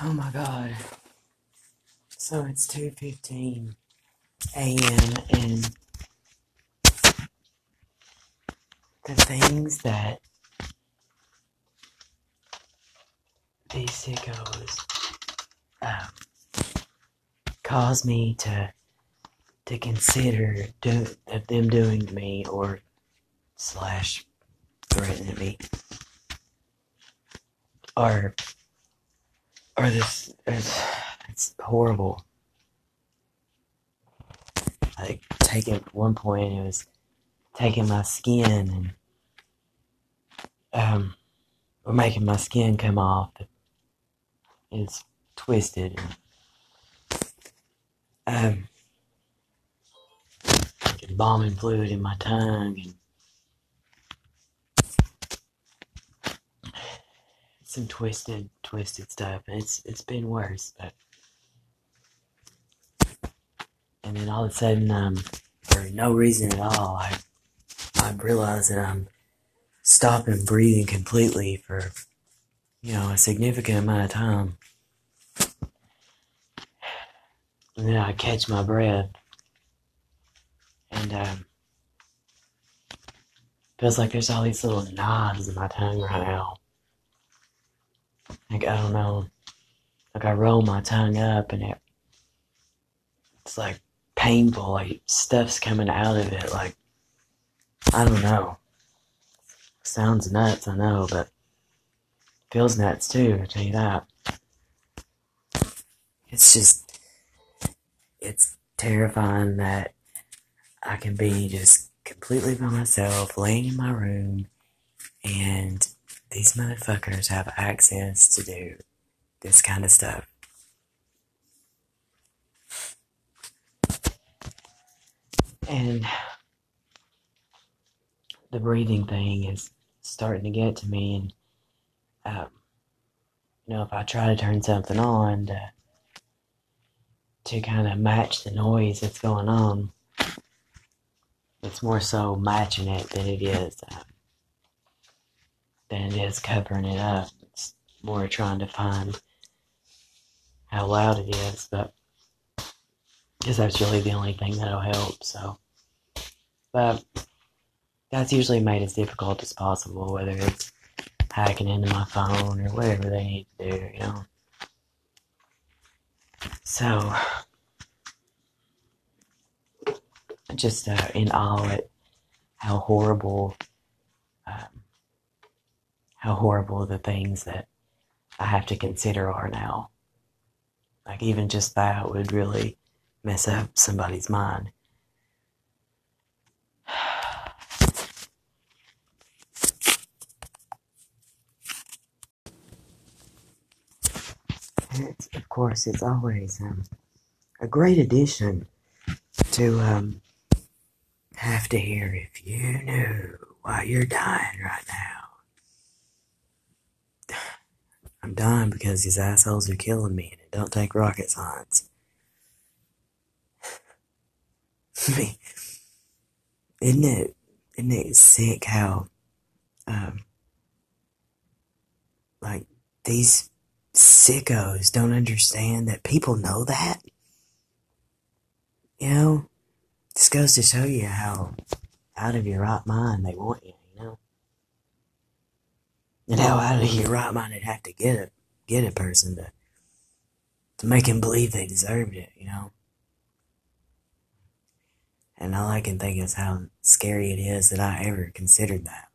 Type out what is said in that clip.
Oh my god. So it's 2:15 a.m. and the things that these sickos um, cause me to to consider do, them doing to me or slash threatening me are are this it's, it's horrible. Like taking one point it was taking my skin and um or making my skin come off. It's twisted and um bombing fluid in my tongue and some twisted, twisted stuff. It's it's been worse, but and then all of a sudden, um, for no reason at all, I I realized that I'm stopping breathing completely for you know a significant amount of time, and then I catch my breath, and um, feels like there's all these little knobs in my tongue right now. Like I don't know, like I roll my tongue up and it, it's like painful. Like stuff's coming out of it. Like I don't know. Sounds nuts, I know, but feels nuts too. I tell you that. It's just, it's terrifying that I can be just completely by myself, laying in my room, and these motherfuckers have access to do this kind of stuff. And the breathing thing is starting to get to me, and um, you know, if I try to turn something on to to kind of match the noise that's going on, it's more so matching it than it is um, than it is covering it up. It's more trying to find how loud it is, but because that's really the only thing that'll help. So, but that's usually made as difficult as possible, whether it's hacking into my phone or whatever they need to do, you know. So, just uh, in awe at how horrible, how horrible the things that I have to consider are now. Like even just that would really mess up somebody's mind. Of course, it's always um, a great addition to um, have to hear if you knew why you're dying right now. I'm dying because these assholes are killing me and it don't take rocket science. Mean, isn't it, isn't it sick how, um, like, these sickos don't understand that people know that? You know? This goes to show you how out of your right mind they want you? And how out of your right mind it'd have to get a, get a person to, to make him believe they deserved it, you know? And all I can think is how scary it is that I ever considered that.